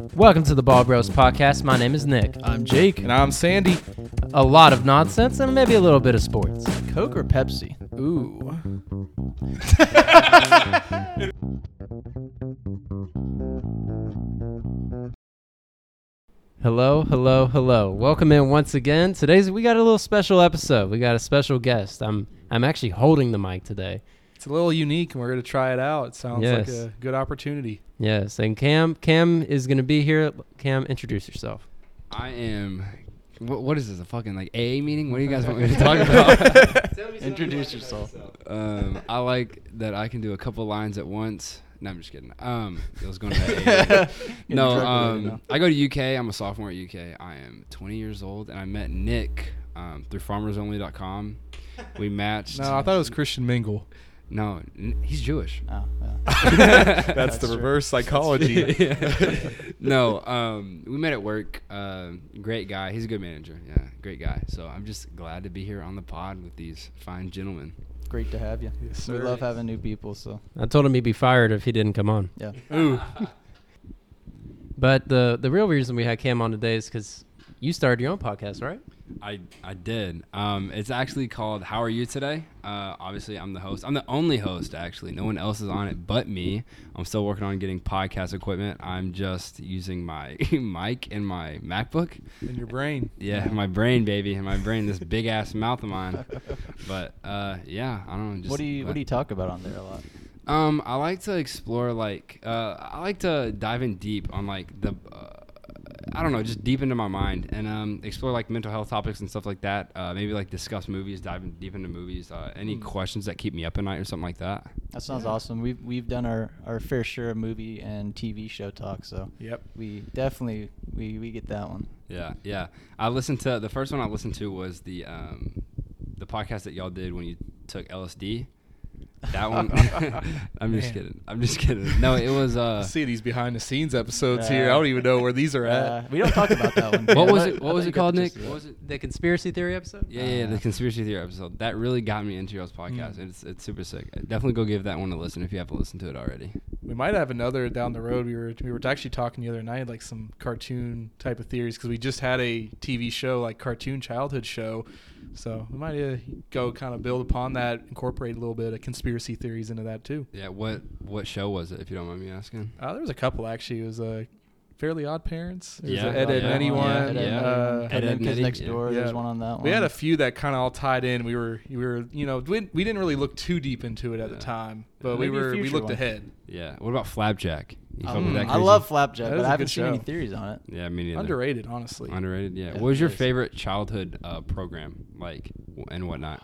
Welcome to the Ball Bros podcast. My name is Nick. I'm Jake. And I'm Sandy. A lot of nonsense and maybe a little bit of sports. Coke or Pepsi? Ooh. Hello, hello, hello. Welcome in once again. Today's we got a little special episode. We got a special guest. I'm I'm actually holding the mic today. It's a little unique and we're going to try it out. It sounds Yes. like a good opportunity. Yes, and Kam Kam is going to be here. Kam, introduce yourself. I am. What, what is this? A fucking like AA meeting? What do you guys want me to talk about? Introduce yourself. um, I like that I can do a couple lines at once. No, I'm just kidding. Um, it was going to AA. no, um. I go to UK. I'm a sophomore at UK. I am 20 years old, and I met Nick um, through FarmersOnly.com. We matched. No, I thought it was Christian Mingle. No, n- he's Jewish. Oh, yeah. That's, the true. reverse psychology. no, um, we met at work. Uh, great guy. He's a good manager. Yeah, great guy. So I'm just glad to be here on the pod with these fine gentlemen. Great to have you. Yes, we love having new people, so I told him he'd be fired if he didn't come on. yeah. Ooh. But the the real reason we had Kam on today is because you started your own podcast, right? I I did. Um, it's actually called How Are You Today? Uh, obviously, I'm the host. I'm the only host actually. No one else is on it but me. I'm still working on getting podcast equipment. I'm just using my mic and my MacBook. In your brain. Yeah, my brain, baby, and my brain. This big ass mouth of mine. But uh, yeah, I don't know. Just What do you What do you talk about on there a lot? Um, I like to explore like uh, I like to dive in deep on like the uh, I don't know, just deep into my mind and um, explore like mental health topics and stuff like that. Uh, maybe like discuss movies, dive in deep into movies. Uh, any Mm. questions that keep me up at night or something like that. That sounds Yeah. awesome. We've we've done our, our fair share of movie and TV show talk, so Yep. we definitely we, we get that one. Yeah, yeah. I listened to the first one I listened to was the um, the podcast that y'all did when you took LSD. That one. I'm just Man. kidding. I'm just kidding. No, it was uh. See these behind the scenes episodes here. I don't even know where these are Uh, at. we don't talk about that one. What was it? What was it called, Nick? the gist of What was it? The conspiracy theory episode. Yeah, yeah, the Uh, conspiracy theory episode that really got me into y'all's podcast. Mm. It's it's super sick. Definitely go give that one a listen if you haven't listened to it already. We might have another down the road. We were we were actually talking the other night, like some cartoon type of theories, because we just had a TV show, like cartoon childhood show. So we might uh, go kind of build upon that, incorporate a little bit of conspiracy theories into that too. Yeah, what what show was it? If you don't mind me asking. Uh, there was a couple actually. It was uh, Fairly Odd Parents. It was Yeah. a Ed, Ed, Yeah. and Eddie Yeah. Ed, Ed, and yeah. Uh, one. Ed, Ed, Ed, and and Kids Next. Door. Yeah. There's one on that one. We had a few that kind of all tied in. We were we were you know we, we didn't really look too deep into it at Yeah. the time, but Maybe we were we looked one. ahead. Yeah. What about Flapjack? You fuck with Um, that I love Flapjack, but I haven't good seen any theories on it. Yeah, me neither. Underrated, honestly. Underrated. Yeah. Yeah, what was your it is. favorite childhood uh, program like and whatnot?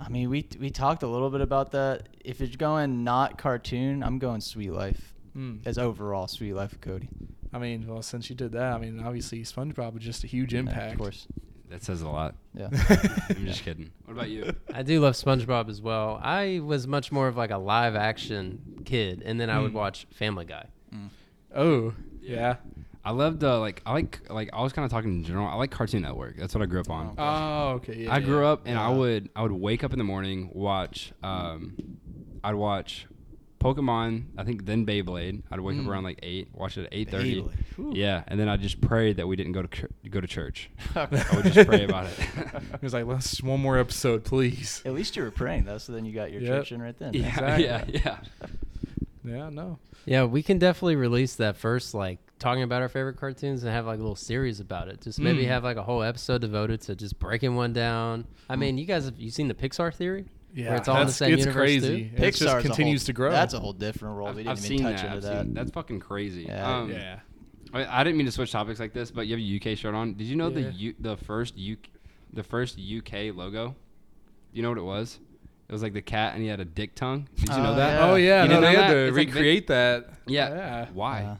I mean, we we talked a little bit about that. If it's going not cartoon, I'm going Suite Life Mm. as overall Suite Life of Cody. I mean, well, since you did that, I mean, obviously SpongeBob was just a huge Yeah, impact. of course. That says a lot. Yeah. I'm just kidding. What about you? I do love SpongeBob as well. I was much more of like a live action kid, and then I would Mm. watch Family Guy. Mm. Oh, Yeah. yeah. I loved uh, like I like like I was kind of talking in general. I like Cartoon Network. That's what I grew up on. Oh. Oh, okay. Yeah, I yeah. grew up and I would I would wake up in the morning, watch um I'd watch Pokemon, I think then Beyblade. I'd wake Mm. up around like 8, watch it at 8:30. Beyblade. Whew. Yeah, and then I'd just pray that we didn't go to chur- go to church. I would just pray about it. He was like, let's one more episode, please. At least you were praying though, so then you got your Yep. church in right then. yeah, Exactly. yeah, yeah. Yeah, no. Yeah, we can definitely release that first, like talking about our favorite cartoons and have like a little series about it. Just maybe Mm. have like a whole episode devoted to just breaking one down. I mean, you guys have you seen the Pixar theory? Yeah, Where it's all in the that's- same it's universe, crazy. too? It Pixar's just continues whole- to grow. That's a whole different world. I've, we didn't I've even seen touch that. into I've that. seen- that's fucking crazy. Yeah. Um, yeah. I, I didn't mean to switch topics like this, but you have a UK shirt on. Did you know Yeah. the U, the first U, the first UK logo? Do you know what it was? It was like the cat, and he had a dick tongue. Did you know Oh, that? yeah. Oh yeah, You no, didn't they know had that? to It's like Vin- recreate that. Yeah. Yeah. Why? Uh,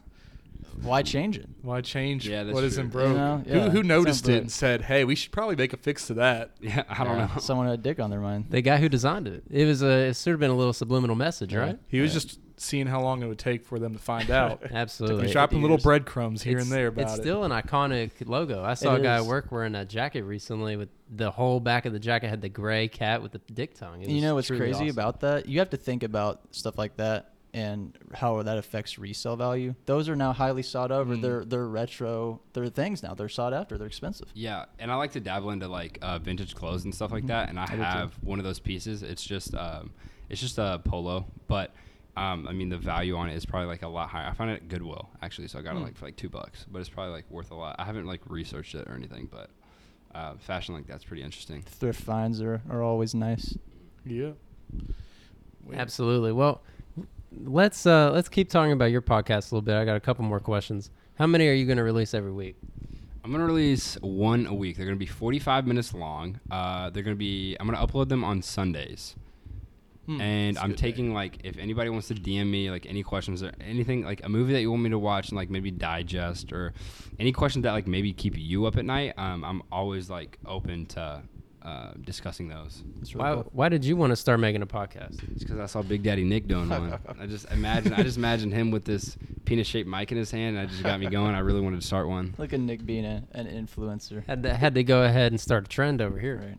why change it? Why change Yeah, that's what true. isn't You know, who yeah, who sounds noticed it broke. and said, "Hey, we should probably make a fix to that." yeah, I don't Yeah, know. Someone had a dick on their mind. The guy who designed it. It was a. It should have been a little subliminal message, Yeah. right? He was Yeah. just seeing how long it would take for them to find out. Absolutely. He's Right. dropping little Years. breadcrumbs here it's, and there about it's it. still an iconic logo. I saw It a guy is. at work wearing a jacket recently with the whole back of the jacket had the gray cat with the dick tongue. You know what's crazy awesome. about that? You have to think about stuff like that and how that affects resale value. Those are now highly sought over. Mm. They're they're retro. They're things now. They're sought after. They're expensive. Yeah, and I like to dabble into like uh, vintage clothes and stuff like Mhm. that. And I, I do too. have one of those pieces. It's just um, it's just a polo, but um, I mean the value on it is probably like a lot higher. I found it at Goodwill actually, so I got it Hmm. like for like two bucks, but it's probably like worth a lot. I haven't like researched it or anything, but uh, fashion like that's pretty interesting. Thrift finds are, are always nice. Yeah. Wait. Absolutely. Well, let's uh, let's keep talking about your podcast a little bit. I got a couple more questions. How many are you going to release every week? I'm gonna release one a week. They're gonna be 45 minutes long. Uh, they're gonna be. I'm gonna upload them on Sundays. Hmm, and that's a I'm good day. taking like if anybody wants to DM me like any questions or anything like a movie that you want me to watch and like maybe digest or any questions that like maybe keep you up at night. Um, I'm always like open to uh, discussing those. Really Why, cool. why did you want to start making a podcast? It's because I saw Big Daddy Nick doing one. I just imagine I just imagined him with this penis shaped mic in his hand. And that just got me going. I really wanted to start one. Look at Nick being a, an influencer. Had to, had to go ahead and start a trend over here. Right.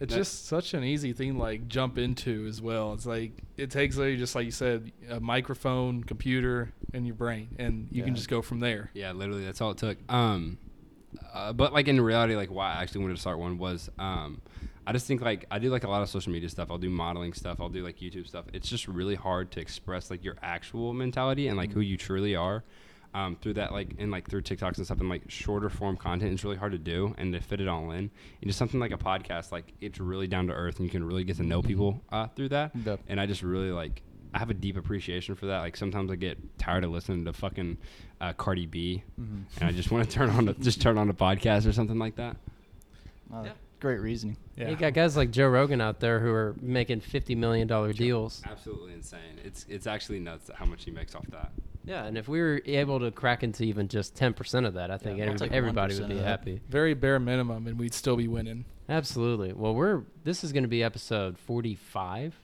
It's just such an easy thing like jump into as well. It's like it takes like just like you said, a microphone, computer, and your brain, and you can just go from there. Yeah, literally, that's all it took. Um, uh, but like in reality, like why I actually wanted to start one was, um, I just think like I do like a lot of social media stuff. I'll do modeling stuff. I'll do like YouTube stuff. It's just really hard to express like your actual mentality and like who you truly are. Um, through that, like in like through TikToks and stuff, and like shorter form content it's really hard to do, and to fit it all in. And just something like a podcast, like it's really down to earth, and you can really get to know people uh, through that. Yep. And I just really like I have a deep appreciation for that. Like sometimes I get tired of listening to fucking uh, Cardi B, Mhm. and I just want to turn on a, just turn on a podcast or something like that. Uh, Yeah. Great reasoning. Yeah. You got guys like Joe Rogan out there who are making fifty million dollar deals. Absolutely insane. It's it's actually nuts how much he makes off that. Yeah, and if we were able to crack into even just ten percent of that, I think Yeah, every- take everybody would be happy. Very bare minimum, and we'd still be winning. Absolutely. Well, we're this is going to be episode forty-five.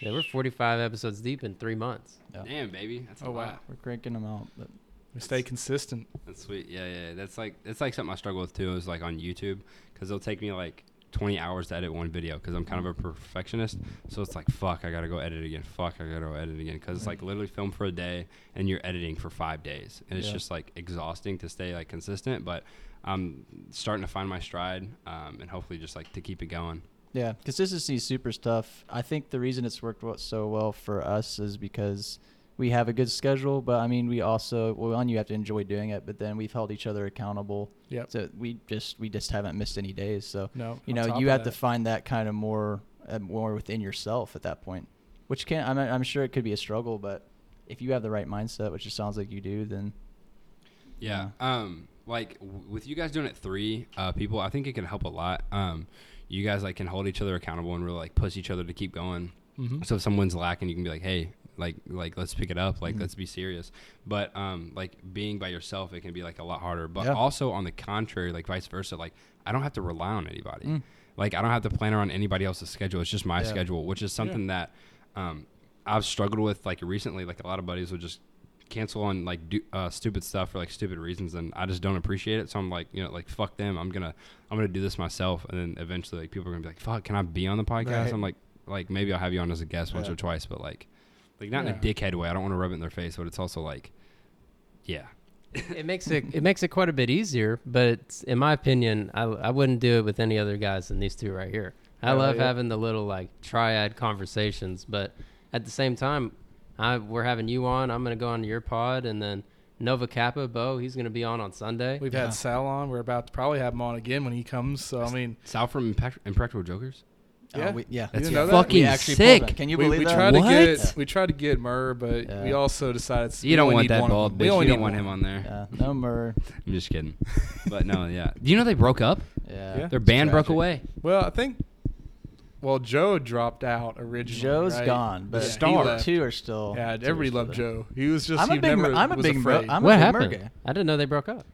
Yeah, we're forty-five episodes deep in three months. Yeah. Damn, baby, that's a Oh, wow. lot. We're cranking them out. But We stay consistent. That's sweet. Yeah, yeah. That's like that's like something I struggle with too. Is like on YouTube because it'll take me like 20 hours to edit one video because I'm kind of a perfectionist. So it's like fuck, I gotta go edit again. Fuck, I gotta go edit again because it's like literally film for a day and you're editing for five days and it's Yeah. just like exhausting to stay like consistent. But I'm starting to find my stride um, and hopefully just like to keep it going. yeah, consistency is super tough. I think the reason it's worked so well for us is because we have a good schedule. But I mean, we also well, one you have to enjoy doing it, but then we've held each other accountable. Yeah. So we just we just haven't missed any days. So No, you know you of have to find that kind of more uh, more within yourself at that point, which can I'm I'm sure it could be a struggle, but if you have the right mindset, which it sounds like you do, then Yeah. Um, like w- with you guys doing it three uh, people, I think it can help a lot. Um, you guys like can hold each other accountable and really like push each other to keep going. Mhm. So if someone's lacking, you can be like, hey, like like let's pick it up, like Mhm. let's be serious. But um, like being by yourself, it can be like a lot harder. But Yeah. also on the contrary, like vice versa, like I don't have to rely on anybody. Mm. Like I don't have to plan around anybody else's schedule. It's just my Yeah. schedule, which is something that um, I've struggled with. Like recently, like a lot of buddies will just cancel on like do, uh, stupid stuff for like stupid reasons, and I just don't appreciate it. So I'm like, you know, like fuck them. I'm gonna I'm gonna do this myself, and then eventually, like people are gonna be like, fuck, can I be on the podcast? Right. I'm like, like maybe I'll have you on as a guest once or twice, but like, like not in a dickhead way. I don't want to rub it in their face, but it's also like, yeah, it makes it it makes it quite a bit easier, but in my opinion, I, I wouldn't do it with any other guys than these two right here. I Oh, love yeah. having the little like triad conversations, but at the same time, I we're having you on. I'm gonna go on your pod, and then Nova Kappa Bo, he's gonna be on on Sunday. We've Yeah. had Sal on. We're about to probably have him on again when he comes. So I mean, Sal from Impract- Impractical Jokers. Yeah. uh, we, yeah, That's didn't know that? fucking we actually sick. pulled it. Can you we, believe we that? tried What? to get we tried to get Murr, but Yeah. we also decided s- You don't only want need that one of bald them. bitch. We You only don't need want one. him on there. Yeah, no more. I'm just kidding. but no, yeah. Do you know they broke up? Yeah, Yeah. Their it's band broke tragic. away. Well, I think. Well, Joe dropped out originally. Joe's right? gone, but Yeah, the he other left. two are still. Yeah, two are everybody still loved there. Joe. He was just. I'm he a big, never Murr- I'm a was big, Murr- afraid. I'm a what big happened? Murr guy. I didn't know they broke up.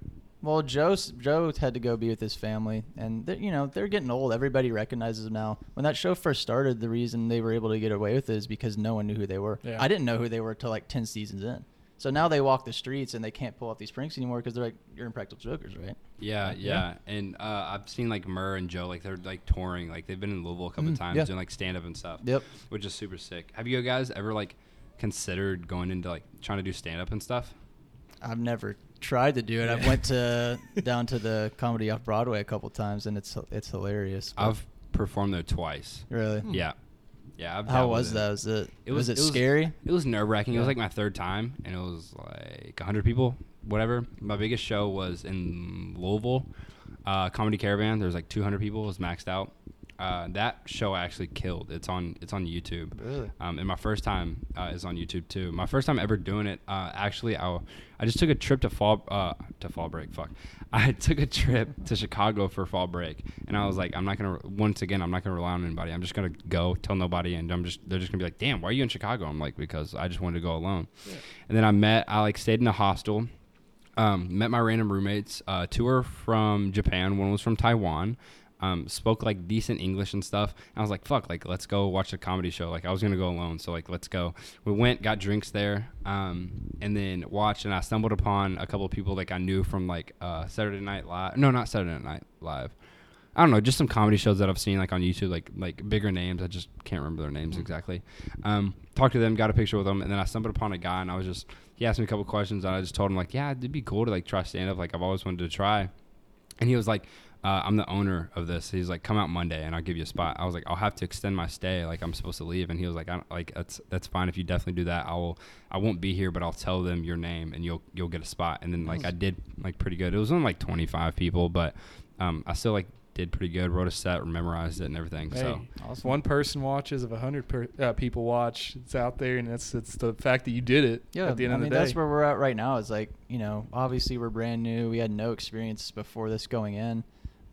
Well, Joe's Joe had to go be with his family, and they're, you know they're getting old. Everybody recognizes them now. When that show first started, the reason they were able to get away with it is because no one knew who they were. Yeah. I didn't know who they were till like ten seasons in. So now they walk the streets and they can't pull off these pranks anymore because they're like, "You're impractical jokers, right?" Yeah, Yeah. yeah. And uh, I've seen like Murr and Joe, like they're like touring. Like they've been in Louisville a couple Mm, times yeah. doing like stand up and stuff. Yep. Which is super sick. Have you guys ever like considered going into like trying to do stand up and stuff? I've never tried to do it. I went to down to the comedy off Broadway a couple times, and it's it's hilarious. but- I've performed there twice. really. Yeah, yeah. I've How dabbled was in that? Was it It was, was- it, it was- scary? It was nerve wracking. It was like my third time, and it was like 100 people, whatever. My biggest show was in Louisville, uh, Comedy Caravan. There was like 200 people. It was maxed out. Uh, that show actually killed. It's on. It's on YouTube. Really? Um, and my first time uh, is on YouTube too. My first time ever doing it. Uh, actually, I, I just took a trip to fall uh, to fall break. Fuck, I took a trip to Chicago for fall break, and I was like, I'm not gonna. Once again, I'm not gonna rely on anybody. I'm just gonna go, tell nobody, and I'm just. They're just gonna be like, Damn, why are you in Chicago? I'm like, because I just wanted to go alone. And then I met. I like stayed in a hostel. Um, met my random roommates. Uh, two were from Japan. One was from Taiwan. Um, spoke like decent English and stuff. And I was like, "Fuck! Like, let's go watch a comedy show." Like, I was gonna go alone, so like, let's go. We went, got drinks there, um, and then watched. And I stumbled upon a couple of people like I knew from like uh, Saturday Night Live. No, not Saturday Night Live. I don't know, just some comedy shows that I've seen like on YouTube, like like bigger names. I just can't remember their names exactly. Um, talked to them, got a picture with them, and then I stumbled upon a guy, and I was just he asked me a couple questions, and I just told him like, yeah, it'd be cool to like try stand up. Like I've always wanted to try, and he was like, uh, I'm the owner of this. He's like, come out Monday, and I'll give you a spot. I was like, I'll have to extend my stay. Like I'm supposed to leave, and he was like, I don't, like that's that's fine if you definitely do that. I will. I won't be here, but I'll tell them your name, and you'll you'll get a spot. And then like I did like pretty good. It was only like 25 people, but um, I still like did pretty good. Wrote a set, memorized it, and everything. Hey, So if one person watches, if a hundred per, uh, people watch, it's out there, and it's it's the fact that you did it. Yeah, at the end I of mean the day. that's where we're at right now. Is like you know, obviously we're brand new. We had no experience before this going in,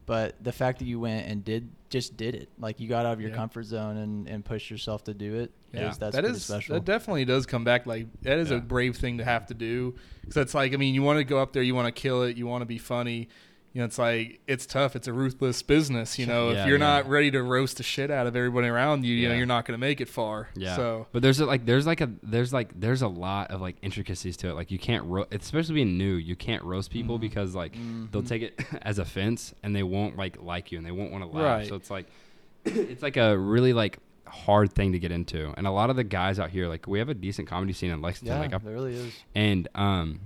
but the fact that you went and did just did it, like you got out of your Yeah. comfort zone and and pushed yourself to do it. Yeah. is- that's that is special. that definitely does come back like that is Yeah. a brave thing to have to do because it's like I mean you want to go up there you want to kill it you want to be funny you know it's like it's tough it's a ruthless business you know Yeah, if you're yeah. not ready to roast the shit out of everybody around you you know you're not going to make it far Yeah. so but there's a, like there's like a there's like there's a lot of like intricacies to it. Like you can't ro- especially being new, you can't roast people Mhm. because like they'll Mhm. take it as offense and they won't like like you and they won't want to laugh. Right. So it's like it's like a really like hard thing to get into. And a lot of the guys out here like we have a decent comedy scene in Lexington. yeah, like I there really is. and um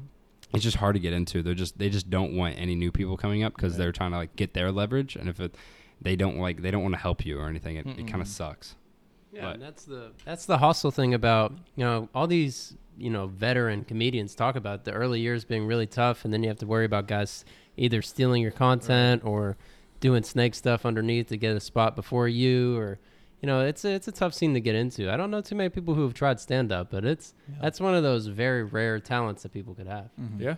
it's just hard to get into. They're just they just don't want any new people coming up because Right. they're trying to like get their leverage and if it they don't like they don't want to help you or anything it, it kind of sucks. Yeah, But- and that's the that's the hustle thing about you know all these you know veteran comedians talk about the early years being really tough, and then you have to worry about guys either stealing your content or doing snake stuff underneath to get a spot before you, or you know it's a, it's a tough scene to get into. I don't know too many people who have tried stand up, but it's Yeah. that's one of those very rare talents that people could have. Mhm. yeah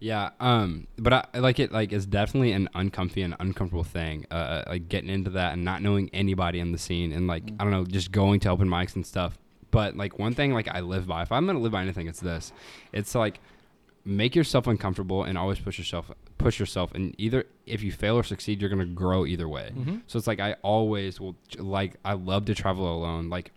yeah um but I, I like it like it's definitely an uncomfy and uncomfortable thing uh like getting into that and not knowing anybody in the scene and like Mm. i don't know just going to open mics and stuff but like one thing like i live by if i'm gonna live by anything it's this it's like make yourself uncomfortable and always push yourself push yourself and either if you fail or succeed you're gonna grow either way mm-hmm. So it's like I always will like I love to travel alone. Like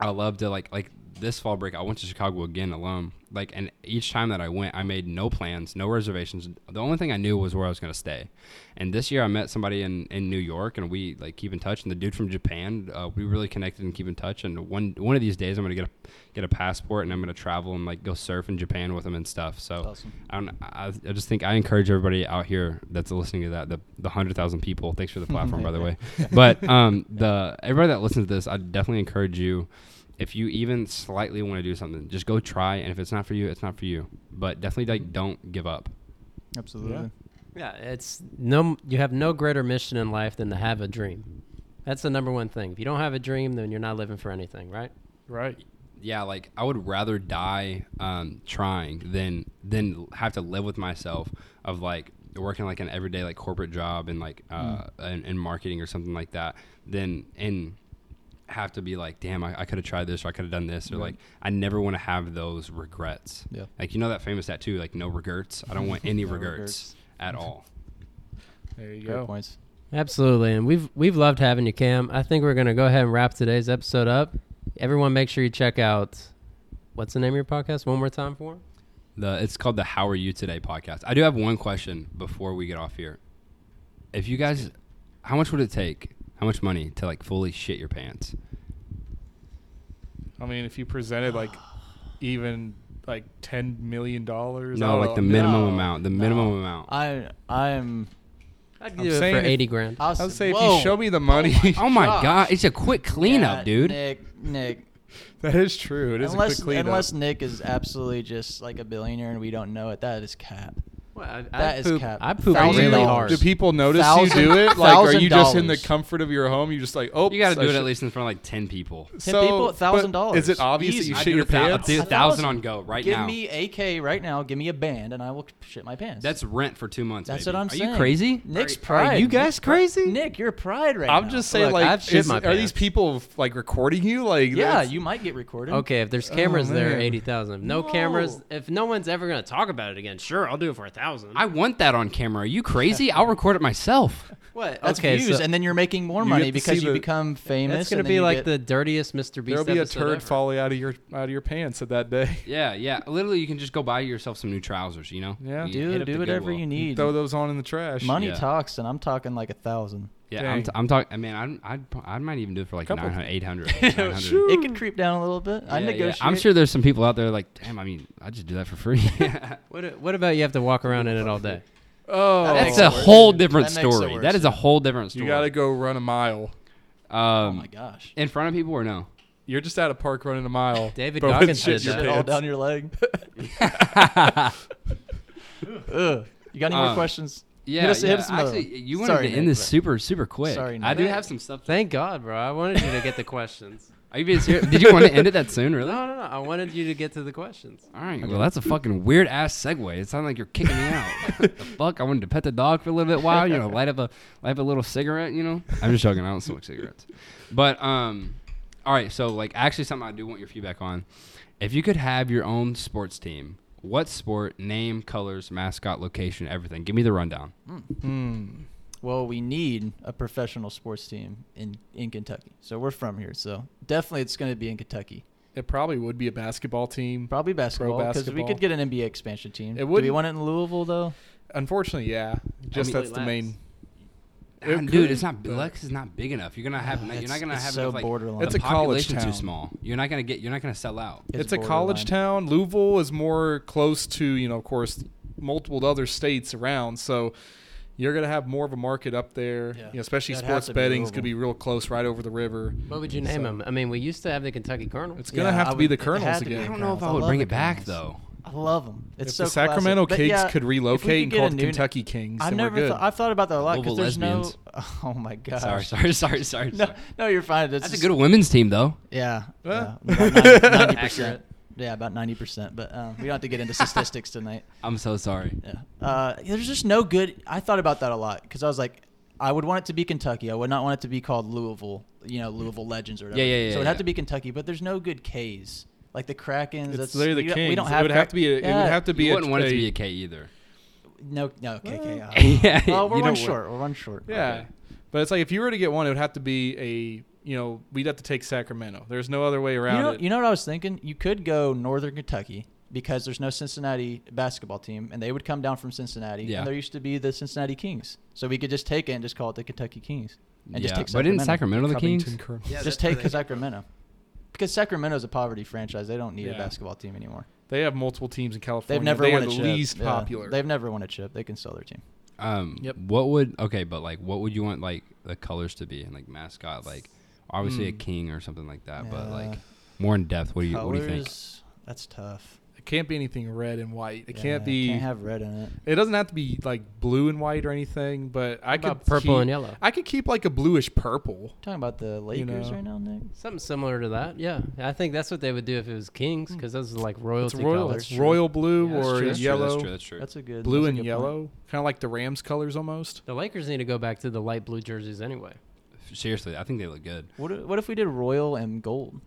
I love to like like this fall break I went to Chicago again alone. Like and each time that I went I made no plans, no reservations. The only thing I knew was where I was going to stay. And this year I met somebody in in New York and we like keep in touch and the dude from Japan uh, we really connected and keep in touch and one one of these days I'm going to get a get a passport and I'm going to travel and like go surf in Japan with him and stuff. So awesome. I, don't, I, I just think I encourage everybody out here that's listening to that the the hundred thousand people. Thanks for the platform, by the way. But um, the everybody that listens to this, I definitely encourage you. If you even slightly want to do something, just go try. And if it's not for you, it's not for you. But definitely like don't give up. Absolutely. Yeah, it's no you have no greater mission in life than to have a dream. That's the number one thing. If you don't have a dream, then you're not living for anything, right? right Yeah, like I would rather die um, trying than than have to live with myself of like working like an everyday like corporate job and like uh, in, in marketing or something like that. Then and have to be like, damn, I, I could have tried this or I could have done this or Right. like I never want to have those regrets. Yeah. Like you know that famous tattoo, like no regrets. I don't want any No regrets, regrets. at all. there you Great go points. Absolutely, and we've we've loved having you, Kam. I think we're gonna go ahead and wrap today's episode up. Everyone, make sure you check out what's the name of your podcast one more time for. The it's called the How Are You Today podcast. I do have one question before we get off here. If you guys, how much would it take? How much money to like fully shit your pants? I mean if you presented like even like ten million dollars. No, like the minimum No, amount. The no. minimum amount. I I'm. I'd I'm it saying for if- eighty grand. I'll I would s- say if whoa. you show me the money, oh, oh my Gosh. god, it's a quick cleanup, Yeah, dude. Nick, Nick. that is true. It is unless a quick cleanup. unless Nick is absolutely just like a billionaire and we don't know it, that is cap. Well, I, That I is poop, cap. I poop Thousand really you- hard. Do people notice Thousand- you do it? Like, are you just in the $1,000. comfort of your home? You just like, oh, You got to do it at least in front of like ten people. Ten people, $1,000. Is it obvious Easy. that you I shit do your a thou- pants? do a A thousand on go right now? give now. me AK right now. Give me a band, and I will shit my pants. That's rent for two months. That's baby. what I'm saying. Are you crazy? Nick's Are- are pride. you guys Nick's pri- crazy? Nick, you're pride right now. I'm just saying, Look, like, I've shit is- my are these pants. people like recording you? Like, Yeah, that's- you might get recorded. Okay, if there's cameras oh, there, man. eighty thousand. No, No. cameras. If no one's ever gonna talk about it again, sure, I'll do it for a thousand. I want that on camera. Are you crazy? I'll record it myself. what? That's okay, views, so and then you're making more You money because you the- become famous. that's gonna be like get- the dirtiest Mr. Beast. There'll be a turd ever. falling out of your out of your pants at that day. Yeah, yeah. Literally, you can just go buy yourself some new trousers. You know. Yeah. You hit Dude, up do whatever Goodwill. you need. Throw those on in the trash. Money Yeah. talks, and I'm talking like a thousand. Yeah, I'm, t- I'm talking. I mean, I'd, I'd, I might even do it for like Couple- 900, 800. 900. It could creep down a little bit. I Yeah, yeah. negotiate. I'm sure there's some people out there like, damn. I mean, I just do that for free. What? What about you have to walk around in it all day? Oh, That That's a it worse. whole different That story. worse. That is a whole different story. you got to go run a mile. Oh Um, my gosh. in front of people or no? You're just at a park running a mile. David but Goggins shit did your that. Shit all down your leg. You got any more Um, questions? Yeah, Hit us- hit us Actually, you wanted Sorry, to end Nick, this but- super, super quick. Sorry, I do have some stuff. To, Thank God, bro. I wanted you to get the questions. are you being serious? Did you want to end it that soon? Really? No, no, no. I wanted you to get to the questions. All right. Well, that's a fucking weird ass segue. It sounded like you're kicking me out. the fuck? I wanted to pet the dog for a little bit while, you know, light up a light up a little cigarette. You know. I'm just joking. I don't smoke cigarettes. But um, all right. So like, actually, something I do want your feedback on. If you could have your own sports team, what sport, name, colors, mascot, location, everything? Give me the rundown. Hmm. Well, we need a professional sports team in, in Kentucky. So we're from here. So definitely it's going to be in Kentucky. It probably would be a basketball team. Probably basketball because we could get an NBA expansion team. It would. Do we wouldn't- want it in Louisville though? Unfortunately, yeah. Just mean- that's the main. It Ah, dude, could, it's not. Lex is not big enough. You're gonna have. Ah, you're not gonna it's have so enough. Like, borderline. It's a college town. too small. You're not gonna get. You're not gonna sell out. It's, It's a college town. Louisville is more close to, you know, of course, multiple other states around. So you're going to have more of a market up there. Yeah. You know, especially That'd sports to betting is going to be real close right over the river. What would you name So- them? I mean, we used to have the Kentucky Colonel. It's going to Yeah, have I to be the it had Colonels to be I don't know if I I would bring it back though. I love them. It's if so the Sacramento classic. Kings yeah, could relocate could and call a it new- Kentucky Kings, I've never we're good. thought. I've thought about that a lot because Louisville there's no. Oh my god. Sorry, sorry, sorry, sorry. No, sorry. no, you're fine. It's That's a good women's team though. Yeah. Huh? yeah Ninety percent. Yeah, about ninety percent. But um, we don't have to get into statistics tonight. I'm so sorry. Yeah. Uh, there's just no good. I thought about that a lot because I was like, I would want it to be Kentucky. I would not want it to be called Louisville. You know, Louisville Legends or whatever. Yeah, yeah, yeah, So it would yeah. have to be Kentucky, but there's no good K's. Like the Krakens. It's that's they're the we don't- Kings. We don't it have. would have to be. A, It Yeah. would have to be. You wouldn't want it to be a K either. No, no, KK. uh, Yeah, Well, we're you one don't want- short. We're one short. Yeah, Okay. but it's like if you were to get one, it would have to be a. You know, we'd have to take Sacramento. There's no other way around You know, it. you know what I was thinking? You could go Northern Kentucky because there's no Cincinnati basketball team, and they would come down from Cincinnati. Yeah. And there used to be the Cincinnati Kings, so we could just take it and just call it the Kentucky Kings, and just Yeah, take but in Sacramento. Sacramento the Covington Kings. Yeah, just take they- Sacramento, because Sacramento's a poverty franchise. They don't need a basketball team anymore. They have multiple teams in California. They've never they won are a the chip. least Yeah. popular. They've never won a chip. They can sell their team. Um, Yep. What would okay, but like, what would you want like the colors to be and like mascot? Like, obviously a Hmm. king or something like that. But like more in depth. What do you Colors, What do you think? That's tough. It can't be anything red and white. It Yeah, can't be. Can't have red in it. it doesn't have to be like blue and white or anything. But I could About purple keep- and yellow. I could keep like a bluish purple. Talking about the Lakers know. right now, Nick. Something similar to that. Yeah, I think that's what they would do if it was Kings, hmm. because those are like It's royalty royal. colors. It's royal blue Yeah, or That's true, yellow. That's true. That's true. That's a good Blue and good yellow, kind of like the Rams colors almost. The Lakers need to go back to the light blue jerseys anyway. Seriously, I think they look good. What if, what if we did royal and gold?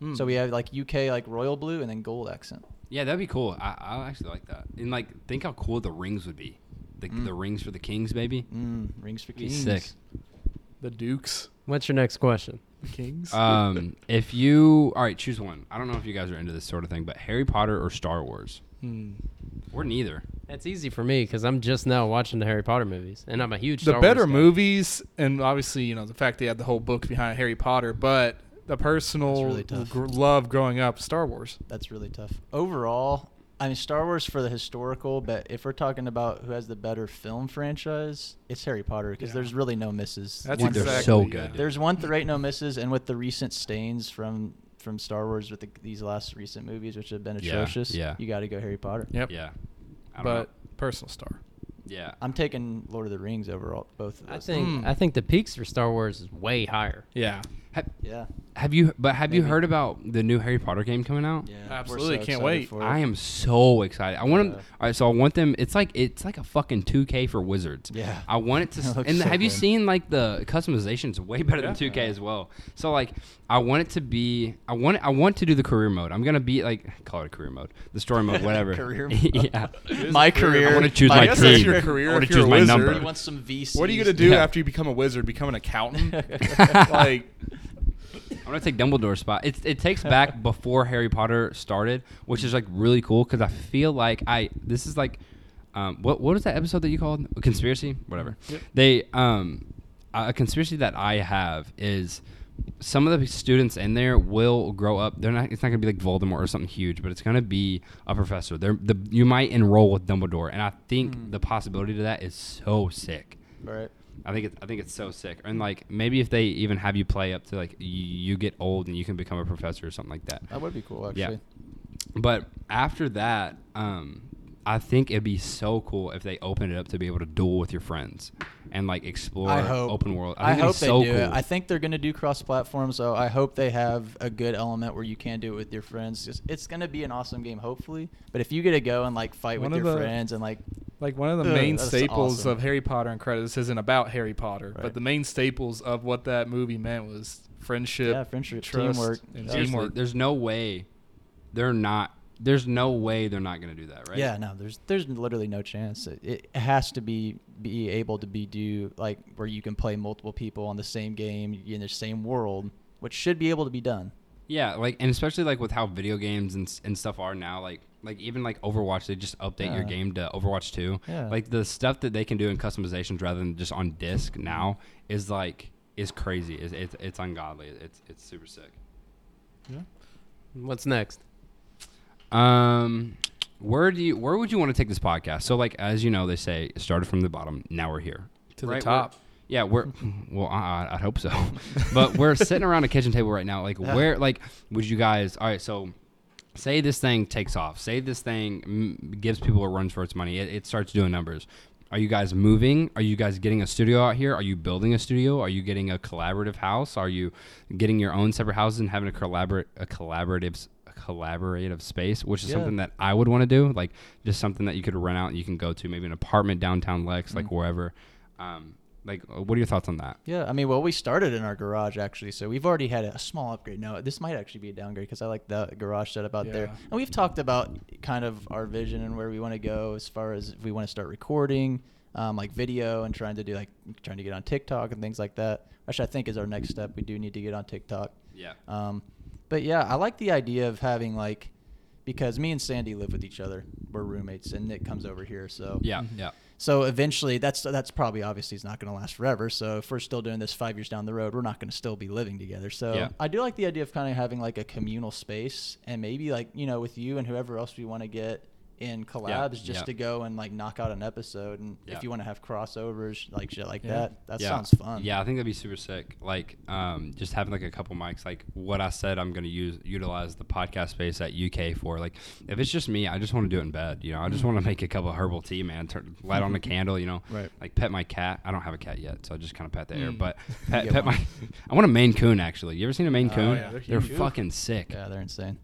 Hmm. So we have like UK like royal blue and then gold accent. Yeah, that'd be cool. I I actually like that. And like, think how cool the rings would be. The Mm. the rings for the Kings, baby. Mm, rings for kings. sick. the Dukes, What's your next question? the Kings. Um, if you all right, choose one. I don't know if you guys are into this sort of thing, but Harry Potter or Star Wars, Hmm. or neither. It's easy for me because I'm just now watching the Harry Potter movies, and I'm a huge the Star better Wars guy. movies, and obviously you know the fact they had the whole book behind Harry Potter, but the personal really gr- love growing up, Star Wars. That's really tough. Overall, I mean Star Wars for the historical, but if we're talking about who has the better film franchise, it's Harry Potter because Yeah. there's really no misses. That's Dude, they're exactly so good. There's one th- right no misses, and with the recent stains from from Star Wars with the, these last recent movies, which have been atrocious, yeah. you got to go Harry Potter. Yep. Yeah. I But know. personal star. yeah. I'm taking Lord of the Rings over all, both of I think Mm. I think the peaks for Star Wars is way higher. Yeah. Ha- yeah, have you? But have you heard about the new Harry Potter game coming out? yeah, Absolutely, so can't wait. for. I am so excited. I want them. All right, so I want them. It's like it's like a fucking 2K for Wizards. Yeah. I want it to. It and so have you seen like the customizations? Way better than 2K as well. So like, I want it to be. I want. It, I want to do the career mode. I'm gonna be like call it a career mode, the story mode, whatever. Career mode. yeah. My career. career. I wanna choose my my I guess that's team. your I career. wanna you're choose my wizard. number. You want some VC? What are you gonna do Yeah. after you become a wizard? Become an accountant? like, I'm gonna take Dumbledore's spot. It it takes back before Harry Potter started, which is like really cool because I feel like I this is like, um, what what is that episode that you called a conspiracy? Whatever. Yep. They um, a conspiracy that I have is some of the students in there will grow up. They're not. It's not gonna be like Voldemort or something huge, but it's gonna be a professor. They're the you might enroll with Dumbledore, and I think Mm. the possibility to that is so sick. Right. I think it's I think it's so sick. And like maybe if they even have you play up to like you, you get old and you can become a professor or something like that. That would be cool, actually. Yeah. But after that, um, I think it'd be so cool if they opened it up to be able to duel with your friends and like explore I hope. open world. I, think it'd be hope they so do cool. I think they're going to do cross-platform, so I hope they have a good element where you can do it with your friends. Just, it's going to be an awesome game, hopefully. But if you get to go and like fight One with your the- friends and like, like one of the Ugh, main staples awesome. of Harry Potter and credits isn't about Harry Potter, Right. but the main staples of what that movie meant was friendship, yeah, friendship, trust, teamwork, and teamwork. there's no way they're not. There's no way they're not going to do that, right? Yeah, no, there's there's literally no chance. It, it has to be be able to be do like where you can play multiple people on the same game in the same world, which should be able to be done. Yeah, like and especially like with how video games and and stuff are now, like like even like Overwatch, they just update your game to Overwatch 2. Yeah. Like the stuff that they can do in customizations rather than just on disc now is like is crazy. It's it's, it's ungodly. It's it's super sick. Yeah. What's next? Um where do you where would you want to take this podcast? So like as you know, they say it started from the bottom, now we're here. to Right, the top. Yeah, we're well. I, I hope so, but we're sitting around a kitchen table right now. Like, where, like, would you guys? All right, so say this thing takes off. Say this thing mm, gives people a run for its money. It, it starts doing numbers. Are you guys moving? Are you guys getting a studio out here? Are you building a studio? Are you getting a collaborative house? Are you getting your own separate houses and having a collaborate a collaborative collaborative space, which is Yeah. something that I would want to do. Like just something that you could rent out and you can go to, maybe an apartment downtown Lex, like Mm. wherever. Um, like, uh, what are your thoughts on that? Yeah, I mean, well, we started in our garage actually, so we've already had a small upgrade. No, this might actually be a downgrade because I like the garage setup out there. And we've talked about kind of our vision and where we want to go as far as if we want to start recording, um, like video, and trying to do like trying to get on TikTok and things like that. Which I think is our next step. We do need to get on TikTok. Yeah. Um, but yeah, I like the idea of having like because me and Sandy live with each other. We're roommates, and Nick comes over here, so Yeah. Mhm. Yeah. so eventually, that's that's probably obviously is not going to last forever. So if we're still doing this five years down the road, we're not going to still be living together. So Yeah. I do like the idea of kind of having like a communal space, and maybe like you know with you and whoever else we want to get in collabs, just yeah. to go and like knock out an episode. And Yeah. if you want to have crossovers, like shit like Yeah. that, that yeah. sounds fun. Yeah, I think that'd be super sick. Like, um, just having like a couple mics. Like what I said, I'm gonna use utilize the podcast space at UK for. Like, if it's just me, I just want to do it in bed. You know, I just want to make a cup of herbal tea, man. Turn, light on a candle. You know, Right. Like pet my cat. I don't have a cat yet, so I just kind of pet the air. Mm. But pet, pet my. I want a Maine Coon actually. You ever seen a Maine Oh, Coon? yeah, they're they're fucking sick. Yeah, they're insane.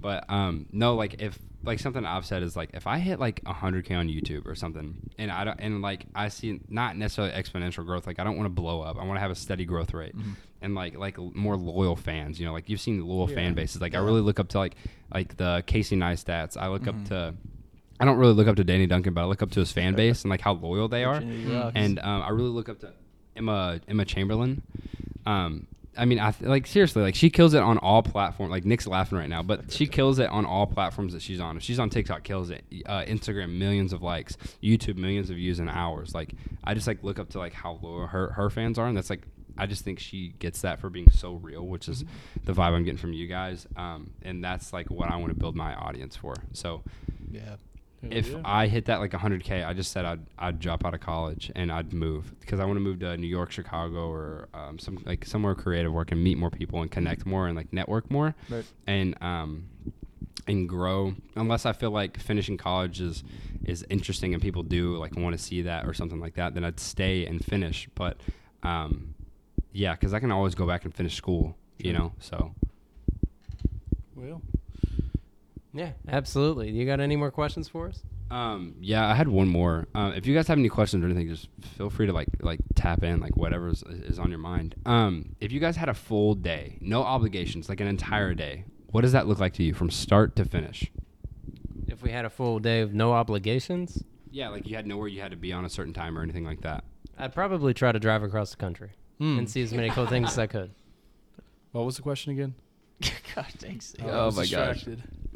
But um, no, like if like something I've said is like if I hit like 100k on YouTube or something, and I don't and like I see not necessarily exponential growth. Like I don't want to blow up. I want to have a steady growth rate, Mhm. and like like more loyal fans. You know, like you've seen the loyal Yeah. fan bases. Like I really look up to like like the Casey Neistats. I look Mhm. up to. I don't really look up to Danny Duncan, but I look up to his fan base and like how loyal they are and um, I really look up to Emma Emma Chamberlain. Um, I mean, I th- like seriously, like she kills it on all platforms. Like Nick's laughing right now, but she kills it on all platforms that she's on. If she's on TikTok, kills it. Uh, Instagram, millions of likes. YouTube, millions of views in hours. Like I just like look up to like how loyal her her fans are, and that's like I just think she gets that for being so real, which is Mm-hmm. the vibe I'm getting from you guys. Um, and that's like what I want to build my audience for. So Yeah. Hell if yeah. I hit that like 100k, I just said I'd I'd drop out of college and I'd move because I want to move to New York, Chicago, or um, some like somewhere creative where I can meet more people and connect more and like network more Right. and um and grow. Unless I feel like finishing college is is interesting and people do like want to see that or something like that, then I'd stay and finish. But um, yeah, because I can always go back and finish school, you know. So well, Yeah, absolutely. You got any more questions for us? Um, yeah, I had one more. Um, if you guys have any questions or anything, just feel free to like like tap in, like whatever is, is on your mind. Um, if you guys had a full day, no obligations, like an entire day, what does that look like to you from start to finish? If we had a full day of no obligations, Yeah, like you had nowhere you had to be on a certain time or anything like that. I'd probably try to drive across the country Hmm. and see as many cool things as I could. what was the question again? God, thanks. I Oh was my gosh.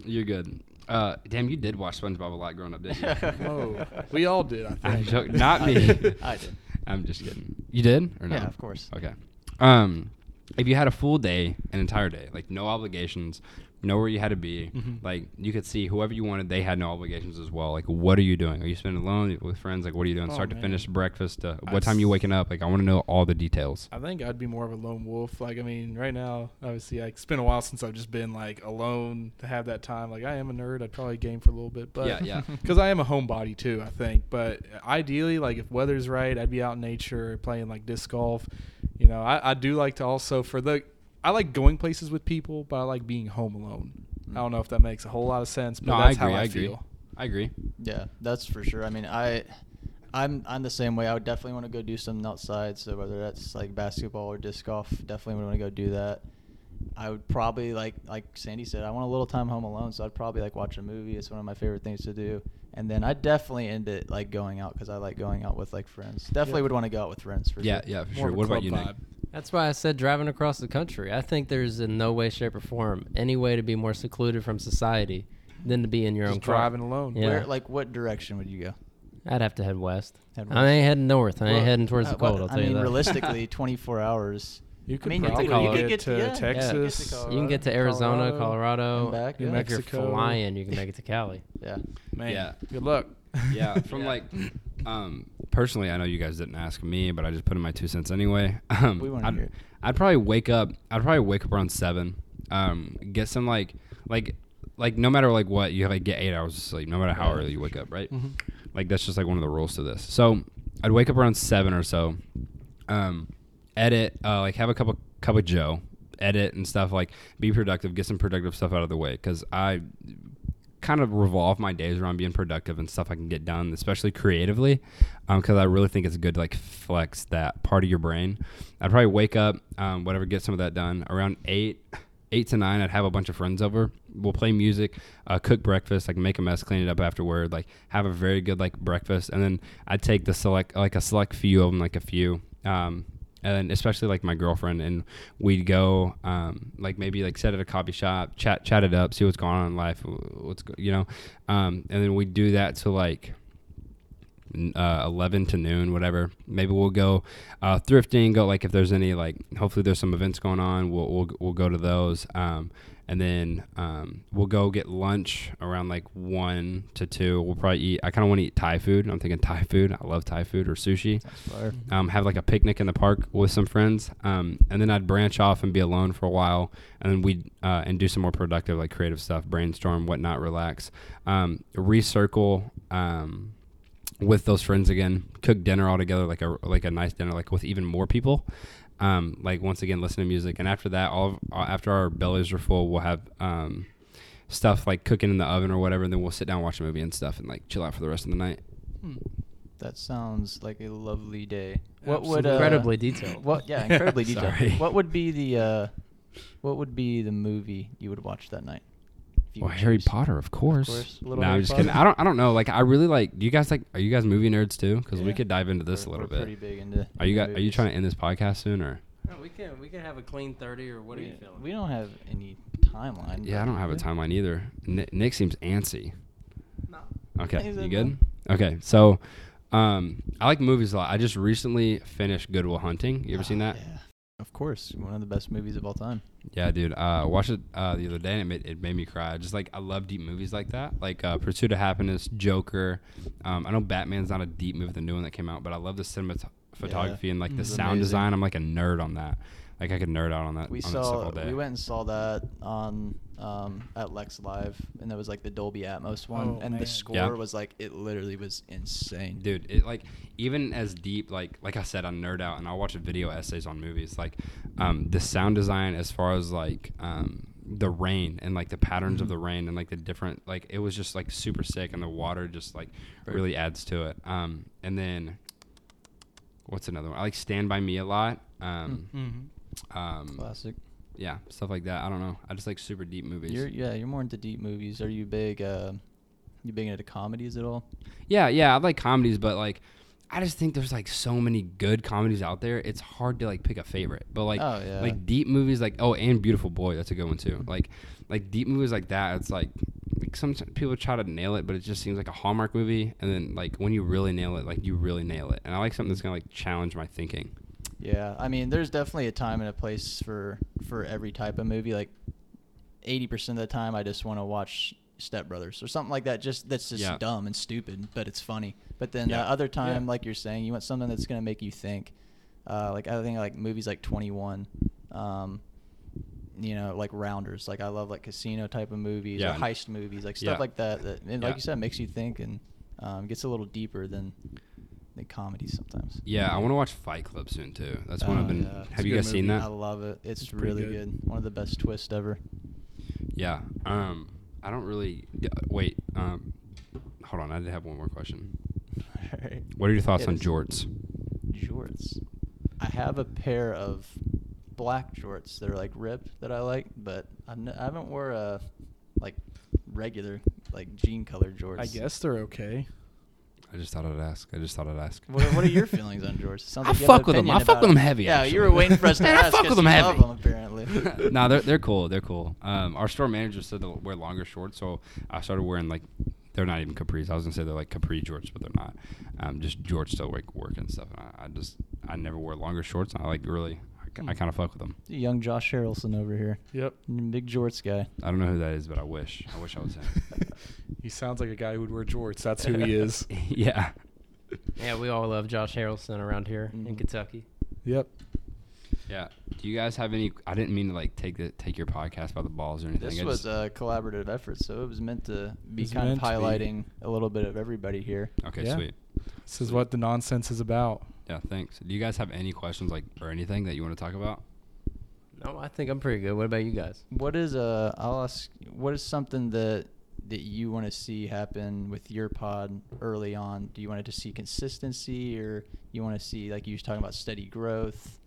You're good. Uh, damn, you did watch SpongeBob a lot growing up, didn't you? Whoa, we all did. I I'm think. joking. Not I me. did. I did. I'm just kidding. You did or no? Yeah, of course. Okay. Um, if you had a full day, an entire day, like no obligations, know where you had to be, Mhm. like you could see whoever you wanted, they had no obligations as well. Like, what are you doing? Are you spending alone with friends? Like, what are you doing? Oh, Start to finish, breakfast. Uh, I what time you waking up? Like, I want to know all the details. I think I'd be more of a lone wolf. Like, I mean, right now, obviously, like, it's been a while since I've just been like alone to have that time. Like, I am a nerd. I'd probably game for a little bit, but Yeah, yeah. because I am a homebody too. I think, but ideally, like, if weather's right, I'd be out in nature playing like disc golf. You know, I, I do like to also for the. I like going places with people, but I like being home alone. I don't know if that makes a whole lot of sense, but No, I that's agree. how I, I agree. feel. I agree. Yeah, that's for sure. I mean, I, I'm I'm the same way. I would definitely want to go do something outside. So whether that's like basketball or disc golf, definitely would want to go do that. I would probably like like Sandy said, I want a little time home alone. So I'd probably like watch a movie. It's one of my favorite things to do. And then I'd definitely end it like going out because I like going out with like friends. Definitely Yeah. would want to go out with friends for Yeah, sure. yeah, for More sure. What about you, Nick? Vibe. That's why I said driving across the country. I think there's in no way, shape, or form any way to be more secluded from society than to be in your Just own car. driving alone. Yeah. Where like what direction would you go? I'd have to head west. Head I ain't heading north. I ain't Well, heading towards uh, the cold. I'll tell I mean, you that. realistically, 24 hours. You could mean, you probably could- you get, could get to to- yeah, you could get to Texas. Colorado. you can get to Arizona, Colorado, Colorado. and back, New yeah. If you're Mexico. flying, you can make it to Cali. Yeah. Man, Yeah. good luck. yeah from Yeah. like um personally i know you guys didn't ask me but i just put in my two cents anyway um We wanna I'd, hear it. I'd probably wake up i'd probably wake up around seven um get some like like like no matter like what you like get eight hours of sleep no matter how early you wake up right Mhm. like that's just like one of the rules to this so i'd wake up around seven or so um edit uh like have a cup of cup of joe edit and stuff like be productive get some productive stuff out of the way because i kind of revolve my days around being productive and stuff I can get done, especially creatively, because I really think it's good to like flex that part of your brain. I'd probably wake up, um, whatever, get some of that done around eight, eight to nine. I'd have a bunch of friends over. We'll play music, uh, cook breakfast, like make a mess, clean it up afterward, like have a very good like breakfast, and then I'd take the select like a select few of them, like a few. Um, and especially like my girlfriend and we'd go um, like maybe like sit at a coffee shop chat chat it up see what's going on in life what's you know? Um, and then we'd do that to like uh, 11 to noon whatever. Maybe we'll go uh, thrifting go like if there's any like hopefully there's some events going on we'll we'll, we'll go to those. Um, and then um, we'll go get lunch around like one to two. We'll probably eat. I kind of want to eat Thai food. I'm thinking Thai food. I love Thai food or sushi um, have like a picnic in the park with some friends, um, and then I'd branch off and be alone for a while, and then we'd uh, and do some more productive, like creative stuff, brainstorm, whatnot, relax, um, recircle um, with those friends again, cook dinner all together, like a like a nice dinner, like with even more people. Um, like once again, listen to music, and after that, all of, uh, after our bellies are full, we'll have um, stuff like cooking in the oven or whatever, and then we'll sit down, watch a movie and stuff, and like chill out for the rest of the night. Hmm. That sounds like a lovely day. What would uh, Incredibly detailed. What? Yeah, incredibly detailed. What would be the uh, what would be the movie you would watch that night? If Well, Harry? Potter, of course. course, a little no, I'm just Potter. kidding. I don't. I don't know. Like, I really like. Do you guys like? Are you guys movie nerds too? Because we could dive into this We're- a little we're bit. Pretty big into. Are you into guys? Are you trying to end this podcast soon or? No, we can we can have a clean thirty or what are you feeling? We don't have any timeline. Yeah, I don't have a timeline either. Nick, Nick seems antsy. No. Okay, He's you in good? Okay, so um, I like movies a lot. I just recently finished Goodwill Hunting. You ever seen Ah, that? Yeah. Of course, one of the best movies of all time. Yeah, dude. Uh, I watched it uh, the other day and it made, it made me cry. Just like I love deep movies like that, like uh, Pursuit of Happiness, Joker. Um, I know Batman's not a deep movie, the new one that came out, but I love the cinematography and like the sound amazing. design. I'm like a nerd on that. Like I could nerd out on that. We on saw all day. we went and saw that on um, at Lex Live, and that was like the Dolby Atmos one, Oh, and man. the score Yeah. was like it literally was insane. dude it like even as deep like like i said i nerd out and i watch video essays on movies like um the sound design as far as like um the rain and like the patterns of Mhm. the rain and like the different like it was just like super sick and the water just like Right. really adds to it um and then what's another one i like stand by me a lot um Mm-hmm. Um Classic. yeah stuff like that i don't know i just like super deep movies You're yeah, you're more into deep movies. Are you big? Uh, you big into comedies at all? Yeah, yeah, I like comedies, but like I just think there's like so many good comedies out there. It's hard to like pick a favorite. But like Oh, yeah. like deep movies like oh, and Beautiful Boy, that's a good one too. Like like deep movies like that, it's like like some people try to nail it, but it just seems like a Hallmark movie and then like when you really nail it, like you really nail it. And I like something that's to like challenge my thinking. Yeah, I mean, there's definitely a time and a place for for every type of movie. Like, eighty percent of the time, I just want to watch Step Brothers or something like that. Just that's just Yeah. dumb and stupid, but it's funny. But then Yeah. the other time, Yeah. like you're saying, you want something that's gonna make you think. Uh, like I think like movies like Twenty One. Um, you know, like Rounders. Like I love like casino type of movies or heist movies, like stuff like that. That and like you said, makes you think and um, gets a little deeper than than comedies sometimes. Yeah, I want to watch Fight Club soon too. That's one Oh, I've been yeah. Have a you good guys seen that? I love it. It's, It's really good. good. One of the best twists ever. Yeah. Um I don't really d- wait, um hold on, I did have one more question. Alright. What are your thoughts Hit on jorts? Jorts. I have a pair of black jorts that are like ripped that I like, but I've n- I haven't wore a like regular like jean colored jorts. I guess they're okay. I just thought I'd ask. I just thought I'd ask. What, what are your feelings on jorts? Sounds I like you have fuck with 'em. opinion I fuck about with 'em 'em. heavy, Yeah, actually. you were waiting for us to Man, I ask. fuck 'cause with 'em you heavy. love 'em, apparently. no, they're they're cool. They're cool. Um, our store manager said to wear longer shorts, so I started wearing like they're not even capris. I was gonna say they're like capri jorts, but they're not. Um, just jorts to like work and stuff. And I, I just I never wear longer shorts. And I like really I, Hmm. kind of fuck with them. Young Josh Harrelson over here, Yep. big jorts guy. I don't know who that is, but I wish I wish I was him. He sounds like a guy who would wear jorts. That's who he is. yeah. Yeah, we all love Josh Harrelson around here in Mhm. Kentucky. Yep. Yeah. Do you guys have any? I didn't mean to like take the take your podcast by the balls or anything. This I was just- a collaborative effort, so it was meant to be It's kind of meant to be. highlighting a little bit of everybody here. okay. Yeah. Sweet. This is what the nonsense is about. Yeah. Thanks. Do you guys have any questions like or anything that you want to talk about? No, I think I'm pretty good. What about you guys? What is uh I'll ask what is something that that you want to see happen with your pod early on? Do you want it to see consistency or you want to see like you was talking about steady growth?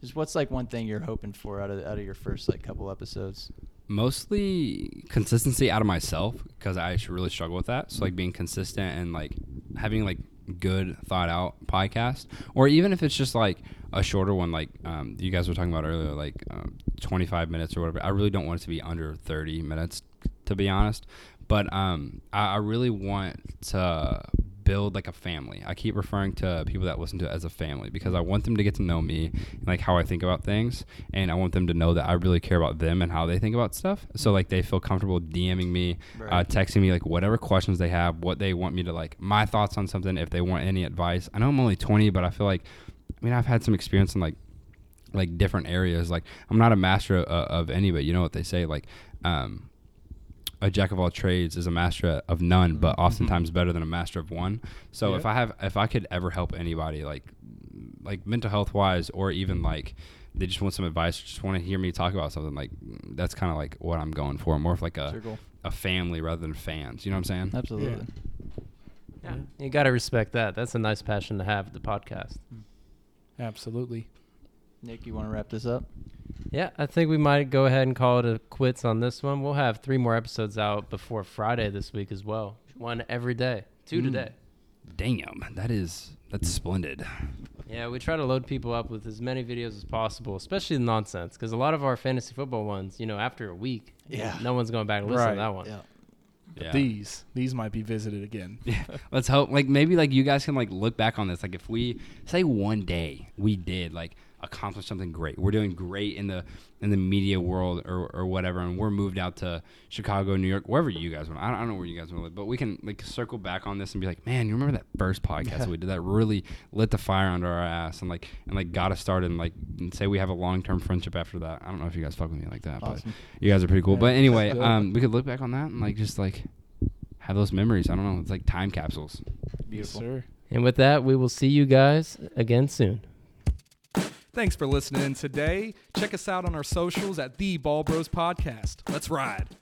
Just what's like one thing you're hoping for out of out of your first like couple episodes? mostly consistency out of myself because I really struggle with that. So like being consistent and like having like good thought out podcast, or even if it's just like a shorter one, like um, you guys were talking about earlier, like um, 25 minutes or whatever. I really don't want it to be under 30 minutes, to be honest. But um, I, I really want to build like a family. I keep referring to people that listen to it as a family because I want them to get to know me and like how I think about things, and I want them to know that I really care about them and how they think about stuff. So like they feel comfortable DMing me, uh, texting me like whatever questions they have, what they want me to like, my thoughts on something. If they want any advice, I know I'm only 20, but I feel like, I mean, I've had some experience in like like different areas. Like I'm not a master of, of any, but you know what they say, like. um a jack of all trades is a master of none, but Mhm. oftentimes better than a master of one. So Yeah. if I have, if I could ever help anybody, like, like mental health wise, or even like they just want some advice, just want to hear me talk about something, like that's kind of like what I'm going for, more of like a Circle. a family rather than fans. You know what I'm saying? Absolutely. Yeah, you got to respect that. That's a nice passion to have. The podcast. Absolutely. Nick, you want to wrap this up? Yeah, I think we might go ahead and call it a quits on this one. We'll have three more episodes out before Friday this week as well. One every day, two Mm. today. Damn, that is that's splendid. Yeah, we try to load people up with as many videos as possible, especially the nonsense, because a lot of our fantasy football ones, you know, after a week, Yeah. no one's going back and listen Right. to that one. Yeah. Yeah. These these might be visited again. Yeah, let's hope. Like maybe like you guys can like look back on this. Like if we say one day we did like a accomplished something great. We're doing great in the in the media world or, or whatever, and we're moved out to Chicago, New York, wherever you guys want. I don't, I don't know where you guys want to live, but we can like circle back on this and be like, man, you remember that first podcast that we did that really lit the fire under our ass and like and like got us started and like and say we have a long term friendship after that. I don't know if you guys fuck with me like that, Awesome. but you guys are pretty cool. Yeah, but anyway, that's um, we could look back on that and like just like have those memories. I don't know. It's like time capsules. Beautiful. Yes, sir. And with that, we will see you guys again soon. Thanks for listening today. Check us out on our socials at the Ball Bros Podcast. Let's ride.